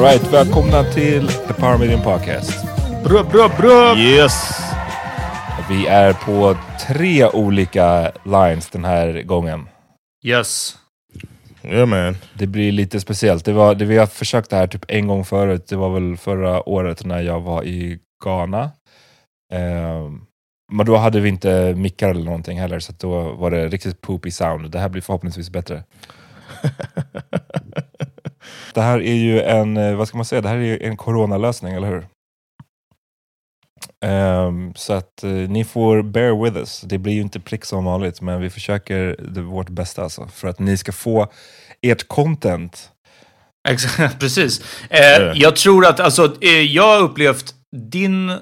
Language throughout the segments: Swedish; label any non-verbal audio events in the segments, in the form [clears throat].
All right, välkomna till The Power Medium Podcast. Bra, bra, bra! Yes! Vi är på tre olika lines den här gången. Yes. Yeah man. Det blir lite speciellt. Det var, det, vi har försökt det här typ en gång förut. Det var väl förra året när jag var i Ghana. Ehm, men då hade vi inte mickar eller någonting heller, så då var det riktigt poopy sound. Det här blir förhoppningsvis bättre. [laughs] det här är ju en, eh, vad ska man säga, det här är ju en coronalösning, eller hur? Ehm, så att eh, ni får bear with us. Det blir ju inte prick som vanligt, men vi försöker det, vårt bästa alltså, för att ni ska få ert content. Exakt, [laughs] precis. Eh, jag tror att, alltså, eh, jag har upplevt din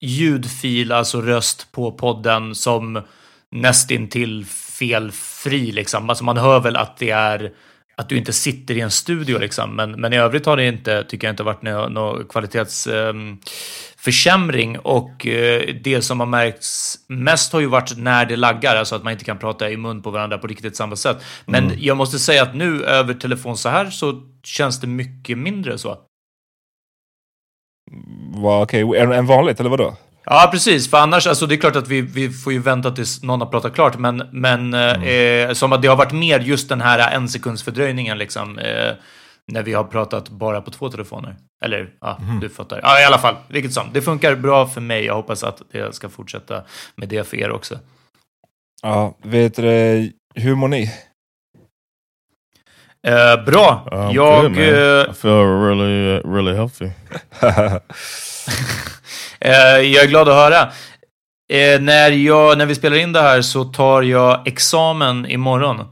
ljudfil, alltså röst på podden, som nästintill felfri. Liksom. Alltså man hör väl att det är att du inte sitter i en studio, liksom. men, men i övrigt har det inte, tycker jag inte varit någon, någon kvalitetsförsämring. och eh, det som har märkts mest har ju varit när det laggar, alltså att man inte kan prata i mun på varandra på riktigt samma sätt. Men jag måste säga att nu över telefon så här så känns det mycket mindre så. Okej, en, en vanligt eller vadå? Ja, precis. För annars, alltså det är klart att vi, vi får ju vänta tills någon har pratat klart, men, men eh, som att det har varit mer just den här en sekunds fördröjningen liksom. Eh, när vi har pratat bara på två telefoner. Eller, ja, du fattar. Ja, i alla fall. Vilket som. Det funkar bra för mig. Jag hoppas att det ska fortsätta med det för er också. Ja, vet du, hur mår ni? Eh, bra. I'm jag... good, man. eh, I feel really, really healthy. [laughs] [laughs] Eh, jag är glad att höra. eh, när, jag, när vi spelar in det här så tar jag examen imorgon.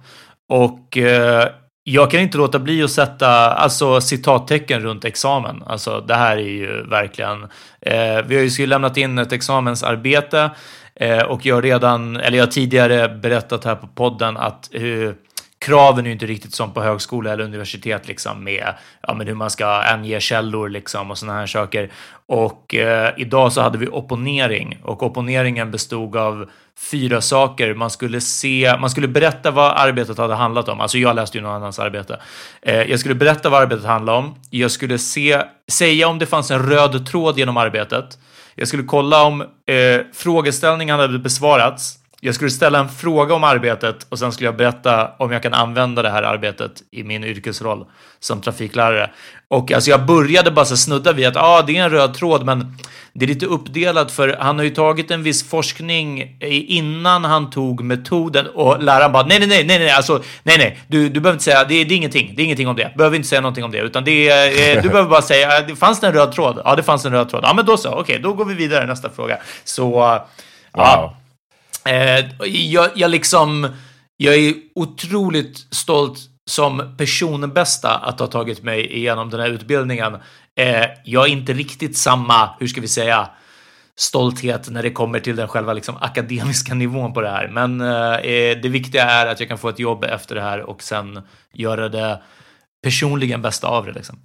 Och eh, jag kan inte låta bli att sätta alltså, citattecken runt examen. Alltså, det här är ju verkligen... Eh, vi har ju lämnat in ett examensarbete eh, och jag redan, eller jag har tidigare berättat här på podden att eh, kraven är ju inte riktigt som på högskola eller universitet liksom med ja, men hur man ska ange källor liksom och sådana här saker. Och eh, idag så hade vi opponering och opponeringen bestod av fyra saker. Man skulle se, man skulle berätta vad arbetet hade handlat om. Alltså jag läste ju någon annans arbete. Eh, jag skulle berätta vad arbetet handlade om. Jag skulle se, säga om det fanns en röd tråd genom arbetet. Jag skulle kolla om eh, frågeställningen hade besvarats. Jag skulle ställa en fråga om arbetet och sen skulle jag berätta om jag kan använda det här arbetet i min yrkesroll som trafiklärare. Och alltså jag började bara så snudda vid att ah, det är en röd tråd, men det är lite uppdelat för han har ju tagit en viss forskning innan han tog metoden och läraren bara nej, nej, nej, nej, nej, alltså nej, nej, du, du behöver inte säga, det, det är ingenting, det är ingenting om det, behöver inte säga någonting om det, utan det är, eh, du behöver bara säga, det fanns det en röd tråd? Ja, det fanns en röd tråd. Ja, men då så, okej, okay, då går vi vidare nästa fråga. Så, wow. ja. Eh, jag, jag liksom, jag är otroligt stolt som personbästa att ha tagit mig igenom den här utbildningen. Eh, jag är inte riktigt samma, hur ska vi säga, stolthet när det kommer till den själva liksom, akademiska [laughs] nivån på det här. Men eh, det viktiga är att jag kan få ett jobb efter det här och sen göra det personligen bästa av det. Liksom.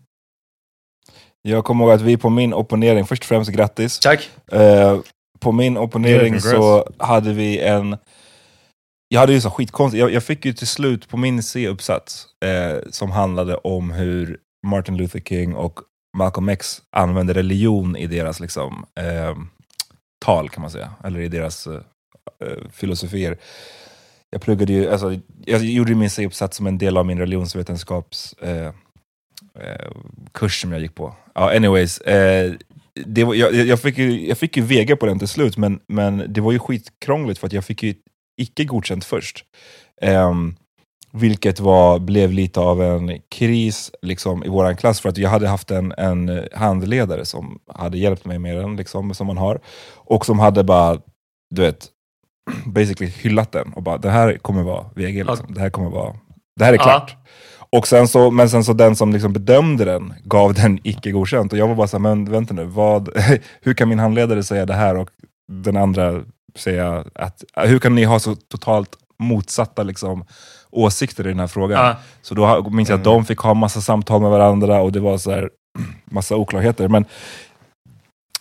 Jag kommer ihåg att vi på min opponering, först och främst grattis. Tack. Eh, på min opponering så hade vi en... Jag hade ju så skitkonstigt, jag, jag fick ju till slut på min C-uppsats eh, som handlade om hur Martin Luther King och Malcolm X använde religion i deras liksom, eh, tal kan man säga, eller i deras eh, eh filosofier. Jag pluggade ju, alltså, jag gjorde min C-uppsats som en del av min religionsvetenskaps eh, eh, kurs som jag gick på. Ja, anyways, eh, det var, jag, jag, fick ju, jag fick ju VG på den till slut, men, men det var ju skitkrångligt för att jag fick ju icke godkänt först. Um, vilket var, blev lite av en kris liksom, i vår klass, för att jag hade haft en, en handledare som hade hjälpt mig med den, liksom, som man har. Och som hade bara, du vet, [clears throat] basically hyllat den och bara, det här kommer vara VG, liksom. det här kommer vara, det här är klart. Och sen så, men sen så den som liksom bedömde den gav den icke godkänt. Och jag var bara såhär, men vänta nu, vad, [laughs] hur kan min handledare säga det här och den andra säga att, hur kan ni ha så totalt motsatta liksom, åsikter i den här frågan? Ja. Så då minns jag att de fick ha massa samtal med varandra och det var så här, [clears throat] massa oklarheter. Men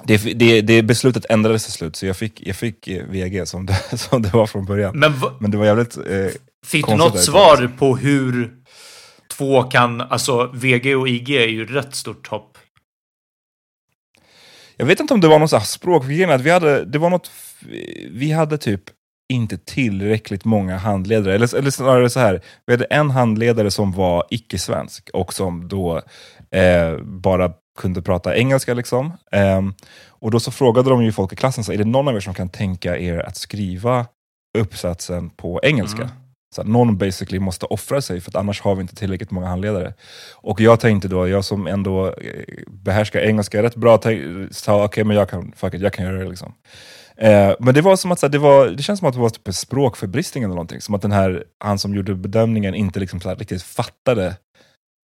det, det, det beslutet ändrades till slut, så jag fick, jag fick eh, VG som det, [laughs] som det var från början. Men, men det var jävligt eh, Fick du något svar på hur två kan, alltså VG och IG är ju rätt stort hopp. Jag vet inte om det var något språk, vi hade, det var något, vi hade typ inte tillräckligt många handledare, eller, eller snarare så här, vi hade en handledare som var icke-svensk och som då eh, bara kunde prata engelska. liksom. Eh, och då så frågade de ju folk i klassen, så, är det någon av er som kan tänka er att skriva uppsatsen på engelska? Mm. Så att någon basically måste offra sig, för annars har vi inte tillräckligt många handledare. Och jag tänkte då, jag som ändå eh, behärskar engelska rätt bra, sa okej okay, men jag kan, fuck it, jag kan göra det. Liksom. Eh, men det var som att här, det, var, det känns som att det var typ en språkförbristning eller någonting. Som att den här, han som gjorde bedömningen inte liksom här, riktigt fattade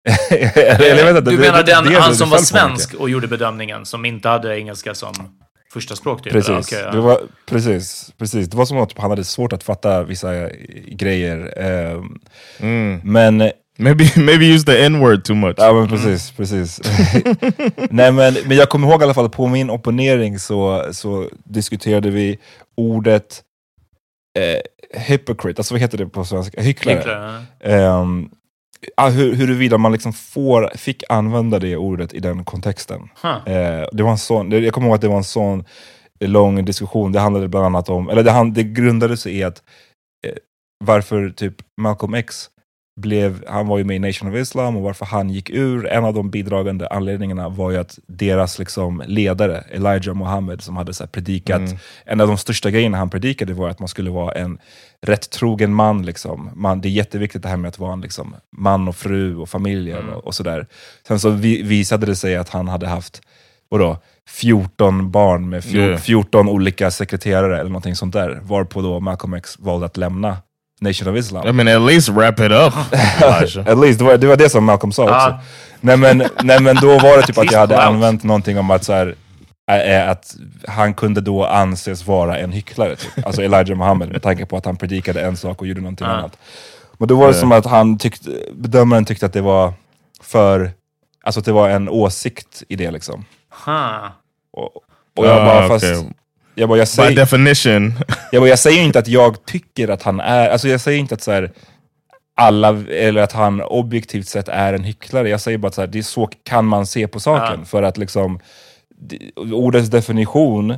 [laughs] eller, du menar det, den, det, han som var svensk och gjorde bedömningen, som inte hade engelska som första språk? Typ, precis. Okay, ja. det var, precis, precis. Det var som att han hade svårt att fatta vissa grejer. Um, mm. Men Maybe, [laughs] maybe use the n-word too much. Ja men precis, mm. precis. [laughs] Nej men, men jag kommer ihåg i alla fall på min opponering så, så diskuterade vi ordet eh, hypocrite, alltså vad heter det på svenska? Hycklare. Hycklare. Um, hur, huruvida man liksom får, fick använda det ordet i den kontexten. Huh. Eh, det var en sån, jag kommer ihåg att det var en sån lång diskussion, det handlade bland annat om, eller det, det grundade sig i att eh, varför typ Malcolm X blev, han var ju med i Nation of Islam och varför han gick ur, en av de bidragande anledningarna var ju att deras liksom ledare, Elijah Muhammed, som hade så predikat, mm. en av de största grejerna han predikade var att man skulle vara en rätt trogen man. Liksom. man det är jätteviktigt det här med att vara en liksom, man och fru och familjen mm. och, och, sådär. Sen så vi, visade det sig att han hade haft vadå, 14 barn med fjor, Yeah. 14 olika sekreterare eller någonting sånt där. Varpå då Malcolm X valde att lämna Nation of Islam. I mean, at least wrap it up. [laughs] At least, det var, det var det som Malcolm sa också. Nej, men, nej men då var det typ att jag hade använt någonting om att så här, äh, att han kunde då anses vara en hycklare. Typ. Alltså Elijah Muhammad med tanke på att han predikade en sak och gjorde någonting Ja. annat. Men då var det som att han tyckte, bedömaren tyckte att det var för, alltså att det var en åsikt i det liksom. Huh. Och, och jag bara, Ah, fast, okay. Jag bara, jag By säger, definition. jag, bara, jag säger inte att jag tycker att han är, alltså jag säger inte att så här, alla, eller att han objektivt sett är en hycklare. Jag säger bara att så här, det är så kan man se på saken. Ja. För att liksom, det- ordets definition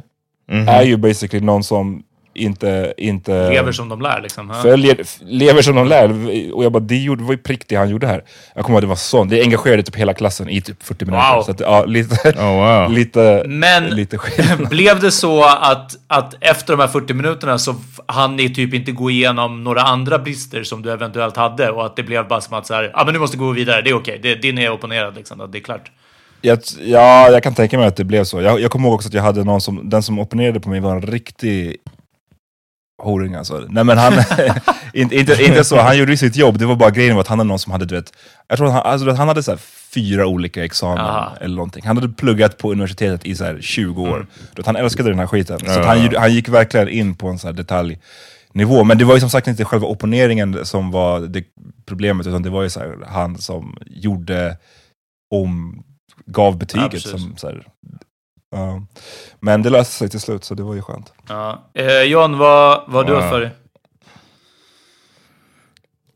Mhm. är ju basically någon som inte, inte Lever som de lär liksom. Följer, lever som de lär. Och jag bara, det, gjorde, det var ju prick det han gjorde här. Jag kommer ihåg att det var sånt. Det engagerade typ hela klassen i typ 40 minuter. Wow. Så att, ja, lite, [laughs] Oh wow. lite, Men- lite. [laughs] Blev det så att, att efter de här 40 minuterna så hann ni typ inte gå igenom några andra brister som du eventuellt hade och att det blev bara som att så här, ja ah, men nu måste gå vidare, det är okej, det, din är opponerad liksom, det är klart. Jag, ja, jag kan tänka mig att det blev så. Jag, jag kommer ihåg också att jag hade någon som, den som opponerade på mig var en riktig horing alltså. Nej men han, [laughs] inte, inte, inte så, han gjorde ju sitt jobb, det var bara grejen var att han hade någon som hade, du vet, jag tror att han, alltså, han hade så här fyra olika examen Aha. eller någonting. Han hade pluggat på universitetet i så här 20 år. Mm. Vet, han älskade den här skiten. Så Ja. han, gjorde- han gick verkligen in på en så här detaljnivå. Men det var ju som sagt inte själva opponeringen som var det problemet, utan det var ju så här, han som gjorde om, gav Ja, betyget. precis. som, så här, ja. men det löste sig till slut, så det var ju skönt. Ja. Eh, John, vad, vad har du för dig?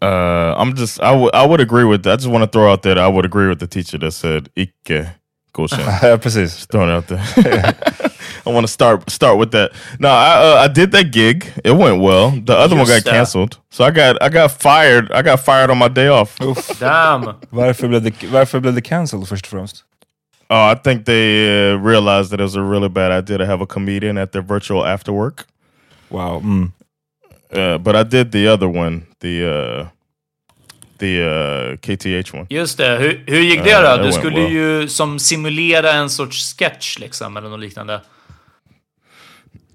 Uh, I'm just I would I would agree with that. I just want to throw out that I would agree with the teacher that said Goshen. [laughs] Ja, Precis. Just throwing it out there. [laughs] I want to start start with that. No, I uh, I did that gig. It went well. The other one Just got that. canceled, so I got I got fired. I got fired on my day off. Uff. Damn! Varför blev det, varför blev det cancelled först och främst? Oh, I think they uh, realized that it was a really bad idea to have a comedian at their virtual after work. Wow. Mm. Uh, but I did the other one, the uh, the uh, KTH one. Just det, hur, hur gick det Ja, då? det Du went skulle well. ju som simulera en sorts sketch liksom, eller något liknande.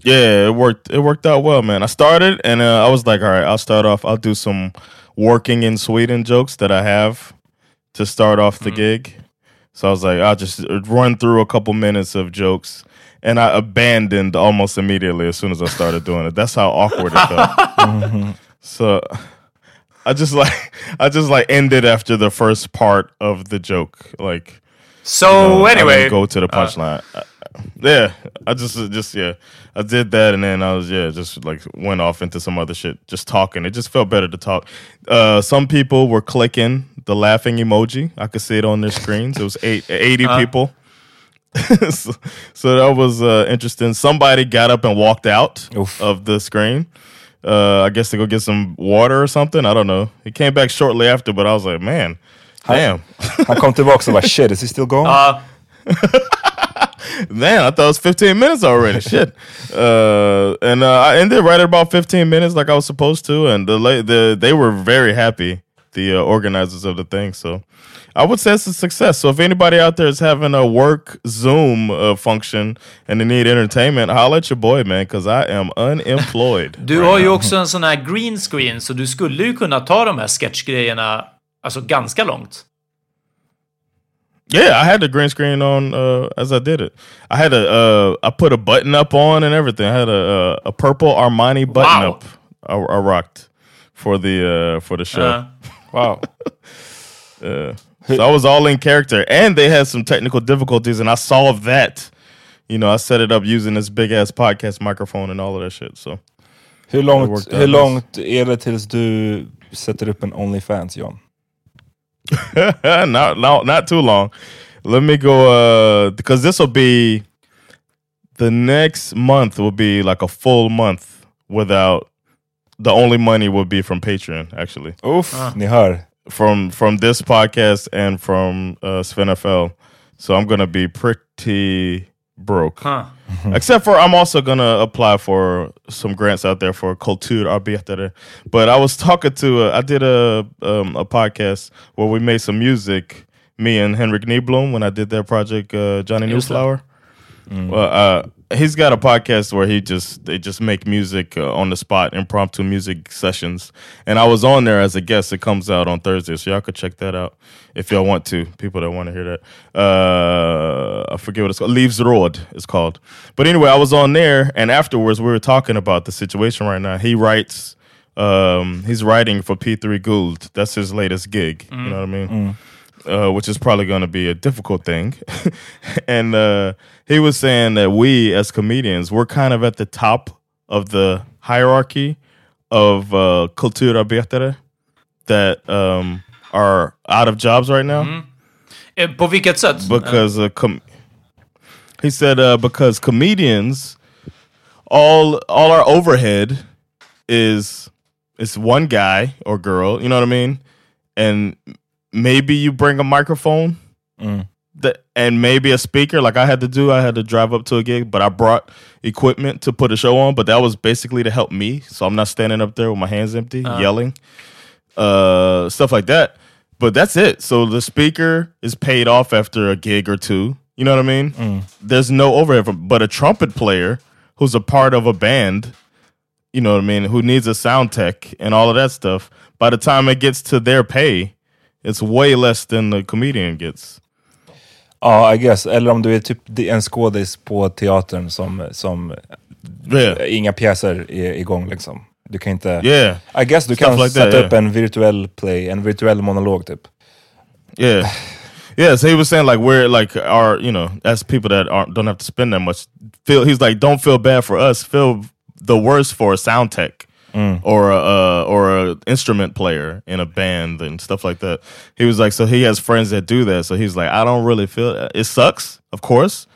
Yeah, it worked. It worked out well, man. I started and uh, I was like, all right, I'll start off. I'll do some working in Sweden jokes that I have to start off the gig. So I was like, I'll just run through a couple minutes of jokes. And I abandoned almost immediately as soon as I started doing it. That's how awkward it felt. [laughs] So I just like I just like ended after the first part of the joke. Like So you know, anyway, go to the uh, punchline. I- yeah, I just just yeah, I did that, and then I was yeah, just like went off into some other shit, just talking. It just felt better to talk. Uh, some people were clicking the laughing emoji. I could see it on their screens. It was eight, 80 Uh. people. [laughs] so, so that was uh, interesting. Somebody got up and walked out Oof. of the screen. Uh, I guess to go get some water or something. I don't know. He came back shortly after, but I was like, man, damn. Han kom tillbaka och bara shit, is he still going? Man, I thought it was 15 minutes already. [laughs] Shit. Uh, and uh, I ended right at about 15 minutes, like I was supposed to. And the the they were very happy, the uh, organizers of the thing. So I would say it's a success. So if anybody out there is having a work Zoom uh, function and they need entertainment, holla at your boy, man, because I am unemployed. [laughs] du har ju också en sån här green screen, så du skulle ju kunna ta de här sketchgrejerna alltså ganska långt. Yeah, I had the green screen on uh, as I did it. I had a uh, I put a button up on and everything. I had a a, a purple Armani button Wow. up. I, I rocked for the uh, for the show. Ja. [laughs] Wow. Uh, so I was all in character, and they had some technical difficulties, and I solved that. You know, I set it up using this big ass podcast microphone and all of that shit. So Hur It långt, worked out hur nice. långt är det tills du sätter upp en Onlyfans John? [laughs] not, not not too long. Let me go uh because this will be the next month will be like a full month without the only money will be from Patreon actually. Oof, Ah. ni. From from this podcast and from uh Sven FL. So I'm gonna be pretty broke. Huh. [laughs] Except for I'm also gonna apply for some grants out there for kulturarbetare. But I was talking to uh, I did a um, a podcast where we made some music. Me and Henrik Nieblom when I did that project, uh, Johnny. Newsflower. Mm. Well, uh, he's got a podcast where he just they just make music uh, on the spot, impromptu music sessions, and I was on there as a guest. It comes out on Thursday, so y'all could check that out if y'all want to. People that want to hear that, uh, I forget what it's called. Leaves Road it's called. But anyway, I was on there, and afterwards we were talking about the situation right now. He writes, um, he's writing for P3 Gould. That's his latest gig. Mm. You know what I mean? Mm uh, which is probably going to be a difficult thing. [laughs] and uh, he was saying that we as comedians, we're kind of at the top of the hierarchy of uh, kulturarbetare that um, are out of jobs right now. Mm. På vilket sätt? Because uh, he said uh, because comedians, all all our overhead is is one guy or girl. You know what I mean? And maybe you bring a microphone mm. that, and maybe a speaker like I had to do. I had to drive up to a gig, but I brought equipment to put a show on. But that was basically to help me, so I'm not standing up there with my hands empty, uh. yelling, uh, stuff like that. But that's it. So the speaker is paid off after a gig or two. You know what I mean? Mm. There's no overhead, from, but a trumpet player who's a part of a band, you know what I mean, who needs a sound tech and all of that stuff. By the time it gets to their pay, It's way less than the comedian gets. Ja, I guess. Eller om du är typ en skådis på teatern som, som yeah. inga pjäser är igång liksom. Du kan inte... Yeah. I guess du Stuff kan like sätta that, upp yeah. en virtuell play, en virtuell monolog typ. Yeah. Yeah, so he was saying like we're like our, you know, as people that aren't don't have to spend that much. Feel he's like, don't feel bad for us. Feel the worst for a sound tech mm. or a uh, or a instrument player in a band and stuff like that. He was like, so he has friends that do that. So he's like, I don't really feel it sucks, of course,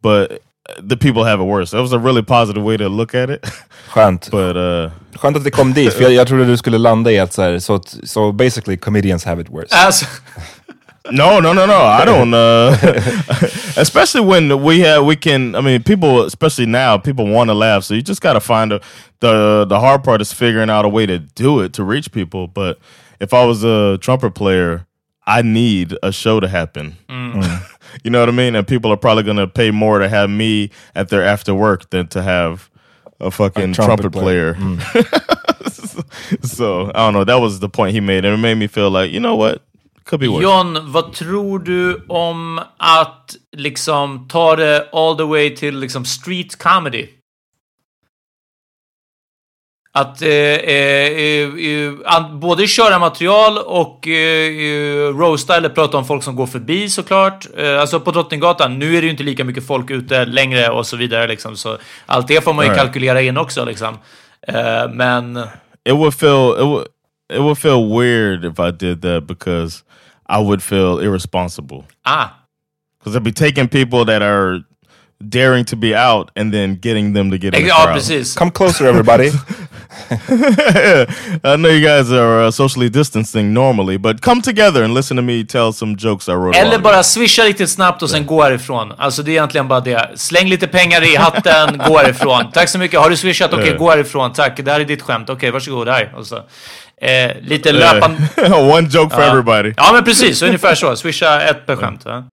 but the people have it worse. That was a really positive way to look at it. [laughs] Skönt. But, uh, Skönt att det kom dit, för jag, jag trodde du skulle landa i att så, här, so, so basically comedians have it worse. Alltså, [laughs] no, no, no, no. I don't. Uh, [laughs] especially when we have, we can. I mean, people, especially now, people want to laugh. So you just got to find a, the the hard part is figuring out a way to do it to reach people. But if I was a trumpet player, I need a show to happen. Mm. [laughs] you know what I mean? And people are probably going to pay more to have me at their after work than to have a fucking a trumpet, trumpet, player. player. Mm. [laughs] so I don't know. That was the point he made, and it made me feel like you know what Could be worse. John, vad tror du om att liksom ta det all the way till liksom street comedy? Att eh, eh, eh, både köra material och eh, roasta eller prata om folk som går förbi såklart. Eh, alltså på Drottninggatan, nu är det ju inte lika mycket folk ute längre och så vidare liksom. Så allt det får man ju right. kalkylera in också liksom. Eh, men... It would feel... It would, it would feel weird if I did that because I would feel irresponsible. Ah. Because I'd be taking people that are daring to be out and then getting them to get in the ja, precis. Come closer everybody. [laughs] I know you guys are uh, socially distancing normally, but come together and listen to me tell some jokes I wrote Eller bara swisha lite snabbt och sen gå härifrån. Alltså det är egentligen bara det. Släng lite pengar i hatten, gå härifrån. Tack så mycket. Har du swishat? Okej, gå härifrån. Tack. Det här är ditt skämt. Okej, okay, varsågod. Här. Och så. Eh, lite löpande... [laughs] One joke for ja. everybody. Ja, men precis. Ungefär så. Swisha ett per skämt. Ja.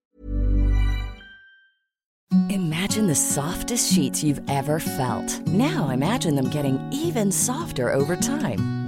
Imagine the softest sheets you've ever felt. Now imagine them getting even softer over time.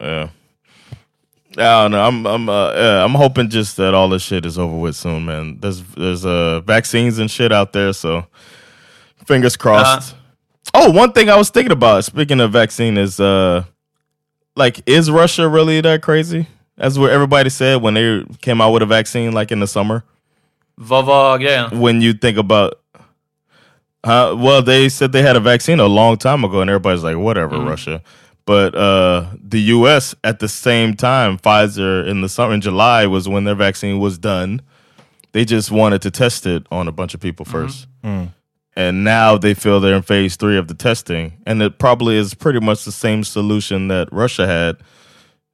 Yeah. I don't know. I'm I'm uh, yeah, I'm hoping just that all this shit is over with soon, man. There's there's uh vaccines and shit out there, so fingers crossed. oh, one thing I was thinking about speaking of vaccine is uh like is Russia really that crazy? As what everybody said when they came out with a vaccine like in the summer. Var grejen? When you think about uh, well, they said they had a vaccine a long time ago, and everybody's like, whatever, Russia. But uh, the U.S. at the same time, Pfizer in the summer in July was when their vaccine was done. They just wanted to test it on a bunch of people 1st and now they feel they're in phase three of the testing, and it probably is pretty much the same solution that Russia had.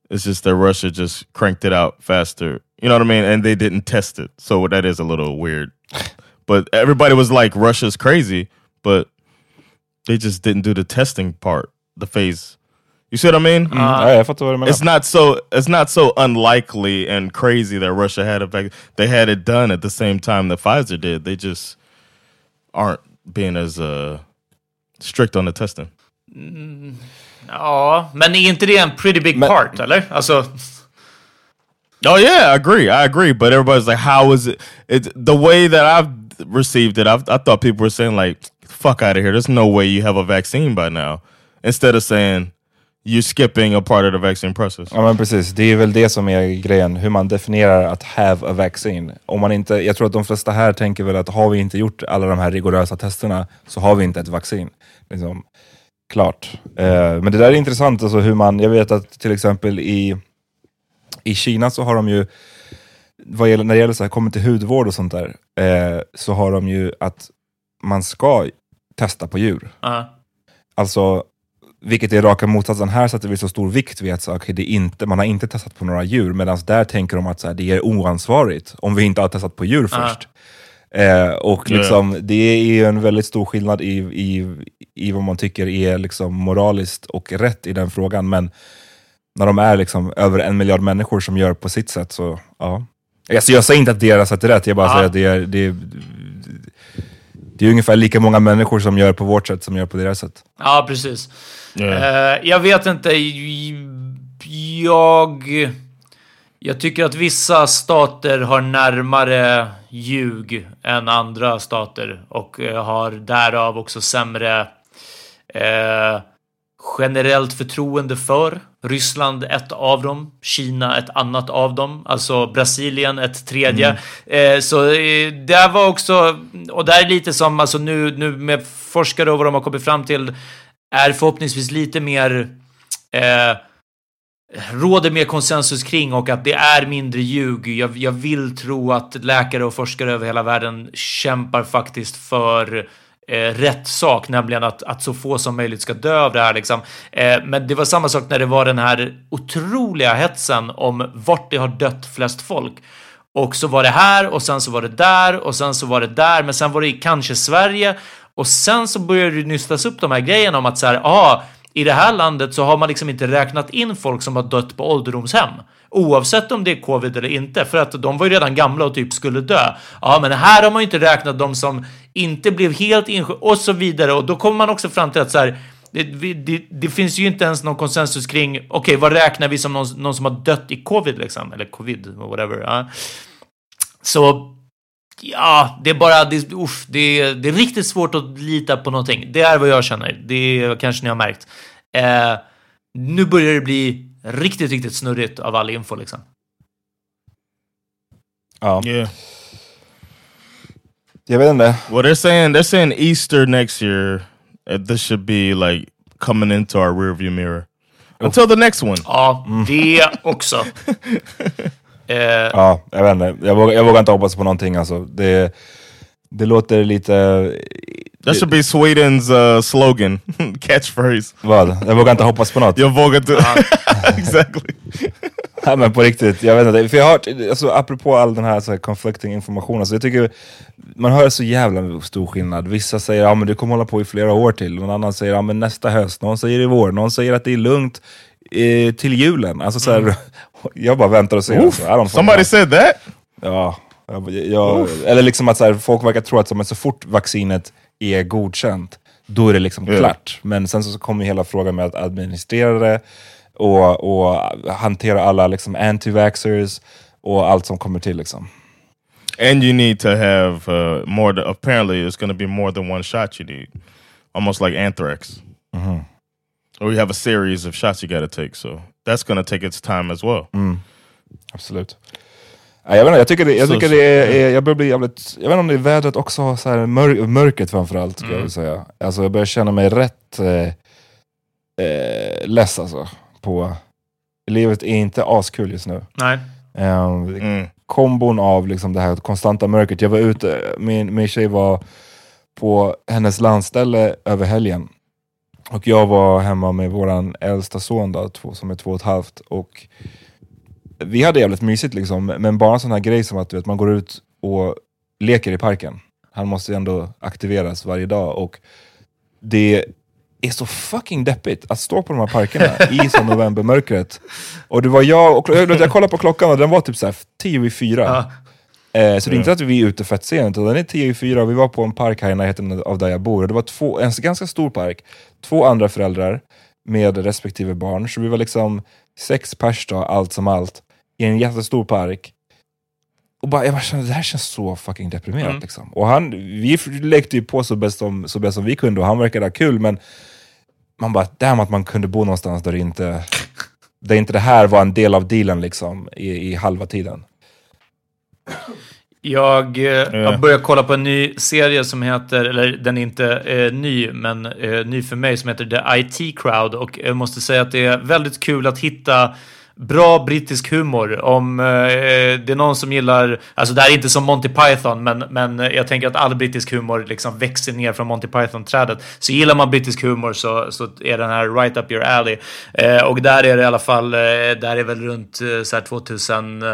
It's just that Russia just cranked it out faster. You know what I mean? And they didn't test it, so that is a little weird. [laughs] but everybody was like, "Russia's crazy," but they just didn't do the testing part, the phase. You see what I mean? Ja, jag fattar vad du menar. It's not so it's not so unlikely and crazy that Russia had a vac- they had it done at the same time that Pfizer did. They just aren't being as uh, strict on the testing. Mm-hmm. Ja, men är inte det en pretty big part, eller? Alltså, Oh yeah, I agree. I agree. But everybody's like, how is it? It's the way that I've received it. I've, I thought people were saying like, "Fuck out of here." There's no way you have a vaccine by now. Instead of saying you're skipping a part of the vaccine process. Ja men precis, det är väl det som är grejen, hur man definierar att have a vaccine. Om man inte, jag tror att de flesta här tänker väl att har vi inte gjort alla de här rigorösa testerna så har vi inte ett vaccin. Liksom, klart. Eh, men det där är intressant, alltså hur man, jag vet att till exempel i, i Kina så har de ju, vad gäller, när det gäller så här, kommer till hudvård och sånt där, eh, så har de ju att man ska testa på djur. ja. Alltså, vilket är raka motsatsen. Här sätter vi så stor vikt vid att så, okay, det inte, man har inte testat på några djur, medan där tänker de att så här, det är oansvarigt om vi inte har testat på djur först. Eh, och liksom, det är en väldigt stor skillnad i, i, i vad man tycker är liksom moraliskt och rätt i den frågan. Men när de är liksom över en miljard människor som gör på sitt sätt, så ja. Alltså, jag säger inte att deras sätt är rätt, jag bara Ja. säger att det är, det, är, det är ungefär lika många människor som gör på vårt sätt som gör på deras sätt. ja precis. Yeah. Eh, jag vet inte. Jag... Jag tycker att vissa stater har närmare ljug än andra stater och eh, har därav också sämre eh, generellt förtroende för. Ryssland ett av dem, Kina ett annat av dem, alltså Brasilien ett tredje. Eh, så eh, det var också, och det är lite som alltså nu, nu med forskare och vad de har kommit fram till, är förhoppningsvis lite mer eh, råder mer konsensus kring och att det är mindre ljug. Jag, jag vill tro att läkare och forskare över hela världen kämpar faktiskt för eh, rätt sak, nämligen att, att så få som möjligt ska dö av det här. Liksom. Eh, men det var samma sak när det var den här otroliga hetsen om vart det har dött flest folk. Och så var det här och sen så var det där och sen så var det där, men sen var det kanske Sverige och sen så började det nystas upp de här grejerna om att så här, ah, i det här landet så har man liksom inte räknat in folk som har dött på ålderdomshem. Oavsett om det är covid eller inte, för att de var ju redan gamla och typ skulle dö. Ja, men här har man ju inte räknat de som inte blev helt insjuk och så vidare. Och då kommer man också fram till att så här, det, det, det finns ju inte ens någon konsensus kring, okej, vad räknar vi som någon, någon som har dött i covid liksom? Eller covid, whatever. Ja. Så Ja, det är bara, det, uff, det, är, det är riktigt svårt att lita på någonting. Det är vad jag känner. Det kanske ni har märkt. Eh, nu börjar det bli riktigt, riktigt snurrigt av all info liksom. Ja. Yeah. Jag vet inte. Well, they're saying they're saying Easter next year. uh, this should be like coming into our rearview mirror. Until the next one. Ja, det också. [laughs] Eh, Ja, jag vet inte. Jag vågar, jag vågar inte hoppas på någonting alltså. Det, det låter lite... That should be Sweden's uh, slogan, [laughs] catchphrase. Vad? Jag vågar inte hoppas på något. Jag vågar inte... [laughs] exactly. ja, men på riktigt, jag vet inte. För jag har hört, alltså, apropå all den här, så här conflicting informationen, så jag tycker man hör så jävla stor skillnad. Vissa säger ja men du kommer hålla på i flera år till, någon annan säger ja men nästa höst, någon säger i vår, någon säger att det är lugnt eh, till julen. Alltså, så här, mm. Jag bara väntar och ser. Oof, alltså, somebody said that? Ja. Jag, jag, eller liksom att så här, folk verkar tro att så fort vaccinet är godkänt, då är det liksom yeah. klart. Men sen så kommer hela frågan med att administrera det, och, och hantera alla liksom anti-vaxxers och allt som kommer till liksom. And you need to have uh, more, apparently it's going to be more than one shot you need. Almost like anthrax. Mm -hmm. Or you have a series of shots you got to take, so that's going to take its time as well. Mm. Absolut. jag, vet inte, jag tycker, det, jag, tycker det är, är, jag börjar bli jävligt, jag vet inte om det är vädret också, så här, mör, mörkret framförallt. Mm. Jag, säga. Alltså, jag börjar känna mig rätt eh, eh, less alltså på... Livet är inte askul just nu. Nej. Um, mm. Kombon av liksom det här konstanta mörkret. Jag var ute, min, min tjej var på hennes landställe över helgen. Och jag var hemma med vår äldsta son då, två, som är två och ett halvt. Och vi hade jävligt mysigt liksom, men bara en sån här grej som att vet, man går ut och leker i parken. Han måste ändå aktiveras varje dag. Och det är så fucking deppigt att stå på de här parkerna i [laughs] så novembermörkret. Och det var jag, och jag kollade på klockan och den var typ såhär tio i fyra. Eh, så det är inte att vi är ute fett sent, utan den är tio i fyra och vi var på en park här i närheten av där jag bor. Och det var två, en ganska stor park, två andra föräldrar med respektive barn. Så vi var liksom sex pers då, allt som allt, i en jättestor park. Och bara, jag bara kände, det här känns så fucking deprimerat. Mm. Liksom. Och han, vi lekte ju på så bäst, som, så bäst som vi kunde och han verkade ha kul, men man bara, damn att man kunde bo någonstans där inte, där inte det här var en del av dealen liksom, i, i halva tiden. Jag eh, har börjat kolla på en ny serie som heter, eller den är inte eh, ny, men eh, ny för mig, som heter The IT Crowd. Och jag måste säga att det är väldigt kul att hitta bra brittisk humor. Om eh, det är någon som gillar, alltså det här är inte som Monty Python, men, men jag tänker att all brittisk humor liksom växer ner från Monty Python-trädet. Så gillar man brittisk humor så, så är den här right up your alley. Eh, och där är det i alla fall, eh, där är väl runt eh, så 2000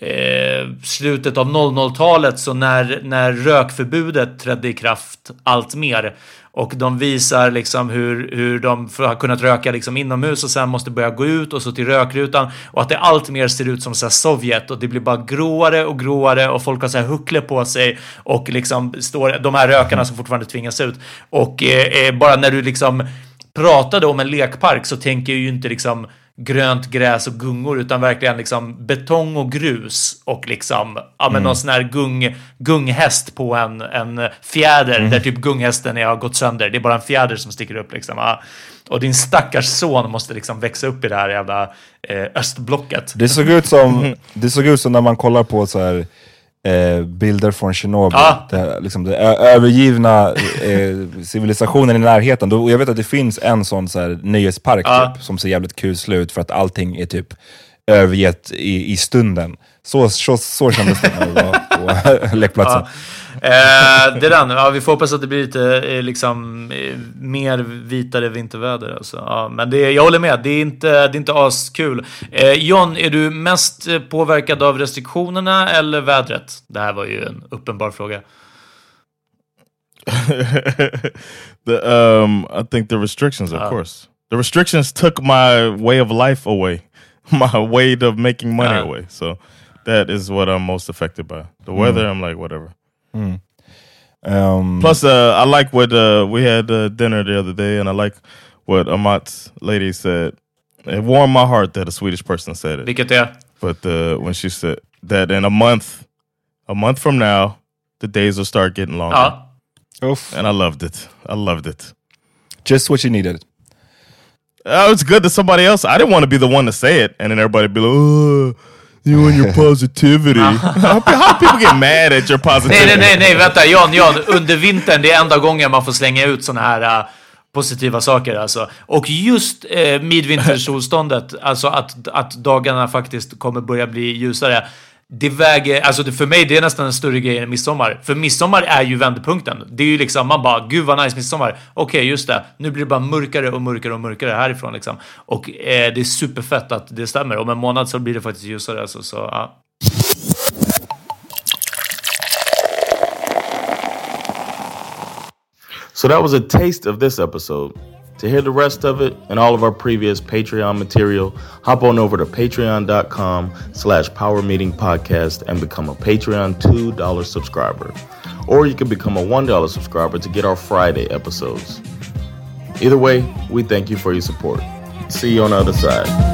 Eh, slutet av 00-talet, så när, när rökförbudet trädde i kraft allt mer och de visar liksom hur, hur de har kunnat röka liksom inomhus och sen måste börja gå ut och så till rökrutan och att det allt mer ser ut som så Sovjet och det blir bara gråare och gråare och folk har så här huckle på sig och liksom står de här rökarna som fortfarande tvingas ut. Och eh, eh bara när du liksom pratade om en lekpark så tänker jag ju inte liksom grönt gräs och gungor utan verkligen liksom betong och grus och liksom ja, men mm. någon sån här gung, gunghäst på en, en fjäder mm. där typ gunghästen har gått sönder. Det är bara en fjäder som sticker upp liksom. Ja. Och din stackars son måste liksom växa upp i det här jävla eh, östblocket. Det såg ut som, det såg ut som när man kollar på så här eh, bilder från Tjernobyl. Ah. Det, liksom, det övergivna eh, civilisationen i närheten. Då, jag vet att det finns en sån så här, nöjespark ah. typ, som ser jävligt kuslig ut för att allting är typ övergett i, i stunden. Så, så, så kändes det när vi var på [laughs] lekplatsen. Ja. Eh, det är den. Ja, vi får hoppas att det blir lite eh, liksom, eh, mer vitare vinterväder. Alltså. Ja, men det, jag håller med, det är inte, det är inte askul. Eh, John, är du mest påverkad av restriktionerna eller vädret? Det här var ju en uppenbar fråga. [laughs] the, um, I think the restrictions, of uh. course. The restrictions took my way of life away. [laughs] My way of making money uh. away. So that is what I'm most affected by. The weather, mm. I'm like, whatever. Mm. Um, Plus, uh, I like what uh, we had uh, dinner the other day, and I like what Amat's lady said. It warmed my heart that a Swedish person said it. Vilket är? But uh, when she said that in a month, a month from now, the days will start getting longer. Ja. Oof. And I loved it. I loved it. Just what you needed. Uh, it's good that somebody else. I didn't want to be the one to say it, and then everybody be like, oh You and your positivity. how, how people get mad at your positivity? Nej, nej, nej, vänta. Jan, Jan. Under vintern, det är enda gången man får slänga ut såna här uh, positiva saker alltså. Och just uh, midvintersolståndet, alltså att, att dagarna faktiskt kommer börja bli ljusare det väger, alltså för mig det är nästan en större grej än midsommar. För midsommar är ju vändpunkten. Det är ju liksom, man bara, gud vad nice midsommar. Okej, okay, just det. Nu blir det bara mörkare och mörkare och mörkare härifrån liksom. Och eh, det är superfett att det stämmer. Om en månad så blir det faktiskt ljusare. Alltså, så, ja. So that was a taste of this episode. To hear the rest of it and all of our previous Patreon material, hop on over to patreon.com slash power meeting podcast and become a Patreon $2 subscriber. Or you can become a $1 subscriber to get our Friday episodes. Either way, we thank you for your support. See you on the other side.